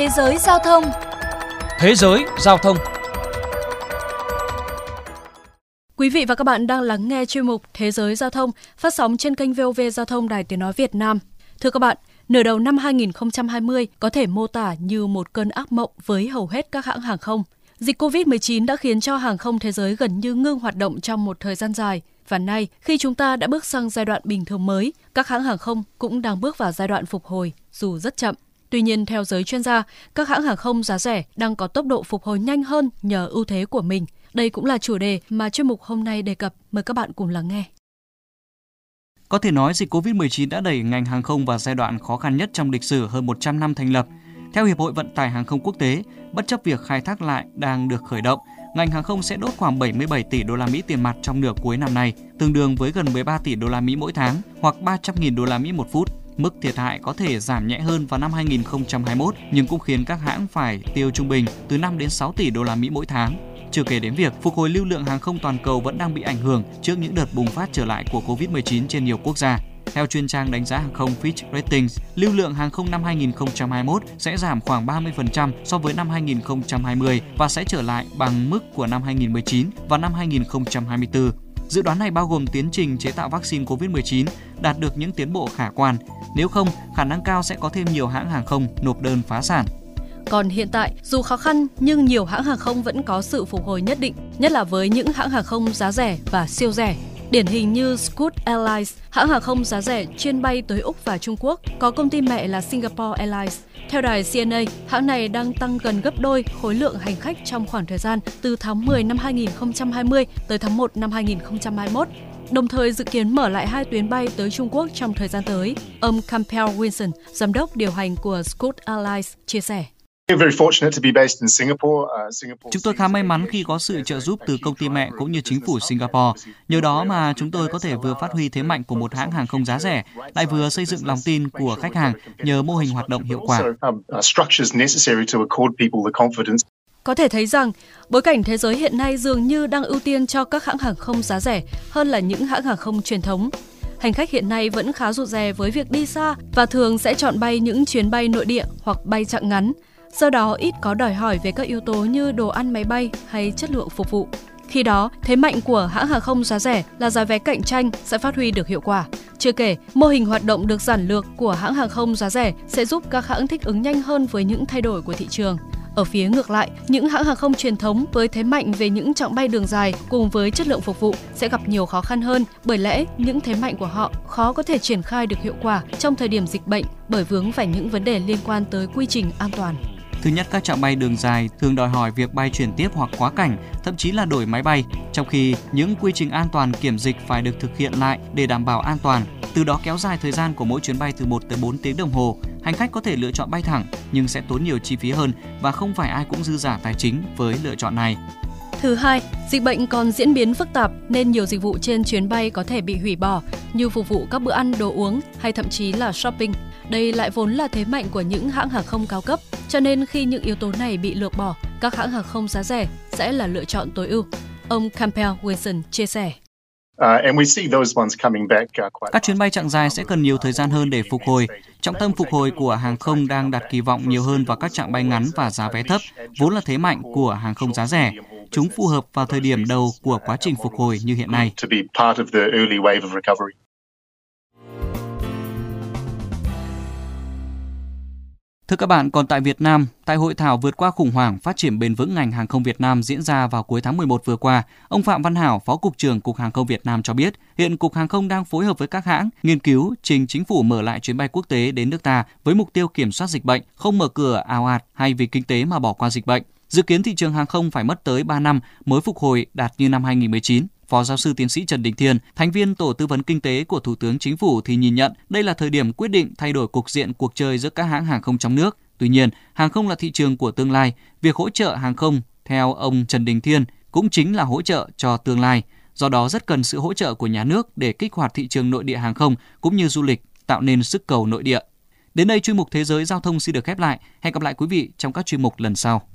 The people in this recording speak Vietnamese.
Thế giới giao thông Thế giới giao thông Quý vị và các bạn đang lắng nghe chuyên mục Thế giới giao thông phát sóng trên kênh VOV Giao thông Đài Tiếng Nói Việt Nam. Thưa các bạn, nửa đầu năm 2020 có thể mô tả như một cơn ác mộng với hầu hết các hãng hàng không. Dịch COVID-19 đã khiến cho hàng không thế giới gần như ngưng hoạt động trong một thời gian dài. Và nay, khi chúng ta đã bước sang giai đoạn bình thường mới, các hãng hàng không cũng đang bước vào giai đoạn phục hồi, dù rất chậm. Tuy nhiên, theo giới chuyên gia, các hãng hàng không giá rẻ đang có tốc độ phục hồi nhanh hơn nhờ ưu thế của mình. Đây cũng là chủ đề mà chuyên mục hôm nay đề cập. Mời các bạn cùng lắng nghe. Có thể nói dịch COVID-19 đã đẩy ngành hàng không vào giai đoạn khó khăn nhất trong lịch sử hơn 100 năm thành lập. Theo Hiệp hội Vận tải Hàng không Quốc tế, bất chấp việc khai thác lại đang được khởi động, ngành hàng không sẽ đốt khoảng 77 tỷ đô la Mỹ tiền mặt trong nửa cuối năm nay, tương đương với gần 13 tỷ đô la Mỹ mỗi tháng hoặc 300.000 đô la Mỹ một phút. Mức thiệt hại có thể giảm nhẹ hơn vào năm 2021 nhưng cũng khiến các hãng phải tiêu trung bình từ 5 đến 6 tỷ đô la Mỹ mỗi tháng. Chưa kể đến việc phục hồi lưu lượng hàng không toàn cầu vẫn đang bị ảnh hưởng trước những đợt bùng phát trở lại của Covid-19 trên nhiều quốc gia. Theo chuyên trang đánh giá hàng không Fitch Ratings, lưu lượng hàng không năm 2021 sẽ giảm khoảng 30% so với năm 2020 và sẽ trở lại bằng mức của năm 2019 và năm 2024. Dự đoán này bao gồm tiến trình chế tạo vaccine COVID-19 đạt được những tiến bộ khả quan. Nếu không, khả năng cao sẽ có thêm nhiều hãng hàng không nộp đơn phá sản. Còn hiện tại, dù khó khăn nhưng nhiều hãng hàng không vẫn có sự phục hồi nhất định, nhất là với những hãng hàng không giá rẻ và siêu rẻ. Điển hình như Scoot Airlines, hãng hàng không giá rẻ chuyên bay tới Úc và Trung Quốc, có công ty mẹ là Singapore Airlines. Theo đài CNA, hãng này đang tăng gần gấp đôi khối lượng hành khách trong khoảng thời gian từ tháng 10 năm 2020 tới tháng 1 năm 2021 đồng thời dự kiến mở lại hai tuyến bay tới Trung Quốc trong thời gian tới. Ông Campbell Wilson, giám đốc điều hành của Scoot Airlines, chia sẻ. Chúng tôi khá may mắn khi có sự trợ giúp từ công ty mẹ cũng như chính phủ Singapore. Nhờ đó mà chúng tôi có thể vừa phát huy thế mạnh của một hãng hàng không giá rẻ, lại vừa xây dựng lòng tin của khách hàng nhờ mô hình hoạt động hiệu quả. Um, uh, có thể thấy rằng, bối cảnh thế giới hiện nay dường như đang ưu tiên cho các hãng hàng không giá rẻ hơn là những hãng hàng không truyền thống. Hành khách hiện nay vẫn khá rụt rè với việc đi xa và thường sẽ chọn bay những chuyến bay nội địa hoặc bay chặng ngắn – do đó ít có đòi hỏi về các yếu tố như đồ ăn máy bay hay chất lượng phục vụ. Khi đó, thế mạnh của hãng hàng không giá rẻ là giá vé cạnh tranh sẽ phát huy được hiệu quả. Chưa kể, mô hình hoạt động được giản lược của hãng hàng không giá rẻ sẽ giúp các hãng thích ứng nhanh hơn với những thay đổi của thị trường. Ở phía ngược lại, những hãng hàng không truyền thống với thế mạnh về những chặng bay đường dài cùng với chất lượng phục vụ sẽ gặp nhiều khó khăn hơn bởi lẽ những thế mạnh của họ khó có thể triển khai được hiệu quả trong thời điểm dịch bệnh bởi vướng phải những vấn đề liên quan tới quy trình an toàn. Thứ nhất, các trạng bay đường dài thường đòi hỏi việc bay chuyển tiếp hoặc quá cảnh, thậm chí là đổi máy bay, trong khi những quy trình an toàn kiểm dịch phải được thực hiện lại để đảm bảo an toàn. Từ đó kéo dài thời gian của mỗi chuyến bay từ 1 tới 4 tiếng đồng hồ. Hành khách có thể lựa chọn bay thẳng nhưng sẽ tốn nhiều chi phí hơn và không phải ai cũng dư giả tài chính với lựa chọn này. Thứ hai, dịch bệnh còn diễn biến phức tạp nên nhiều dịch vụ trên chuyến bay có thể bị hủy bỏ như phục vụ các bữa ăn, đồ uống hay thậm chí là shopping. Đây lại vốn là thế mạnh của những hãng hàng không cao cấp, cho nên khi những yếu tố này bị lược bỏ, các hãng hàng không giá rẻ sẽ là lựa chọn tối ưu. Ông Campbell Wilson chia sẻ. Các chuyến bay chặng dài sẽ cần nhiều thời gian hơn để phục hồi. Trọng tâm phục hồi của hàng không đang đặt kỳ vọng nhiều hơn vào các chặng bay ngắn và giá vé thấp, vốn là thế mạnh của hàng không giá rẻ. Chúng phù hợp vào thời điểm đầu của quá trình phục hồi như hiện nay. Thưa các bạn, còn tại Việt Nam, tại hội thảo vượt qua khủng hoảng phát triển bền vững ngành hàng không Việt Nam diễn ra vào cuối tháng 11 vừa qua, ông Phạm Văn Hảo, Phó cục trưởng Cục Hàng không Việt Nam cho biết, hiện Cục Hàng không đang phối hợp với các hãng nghiên cứu trình chính phủ mở lại chuyến bay quốc tế đến nước ta với mục tiêu kiểm soát dịch bệnh, không mở cửa ào ạt hay vì kinh tế mà bỏ qua dịch bệnh. Dự kiến thị trường hàng không phải mất tới 3 năm mới phục hồi đạt như năm 2019. Phó giáo sư tiến sĩ Trần Đình Thiên, thành viên tổ tư vấn kinh tế của Thủ tướng Chính phủ thì nhìn nhận đây là thời điểm quyết định thay đổi cục diện cuộc chơi giữa các hãng hàng không trong nước. Tuy nhiên, hàng không là thị trường của tương lai, việc hỗ trợ hàng không theo ông Trần Đình Thiên cũng chính là hỗ trợ cho tương lai. Do đó rất cần sự hỗ trợ của nhà nước để kích hoạt thị trường nội địa hàng không cũng như du lịch, tạo nên sức cầu nội địa. Đến đây chuyên mục Thế giới giao thông xin được khép lại. Hẹn gặp lại quý vị trong các chuyên mục lần sau.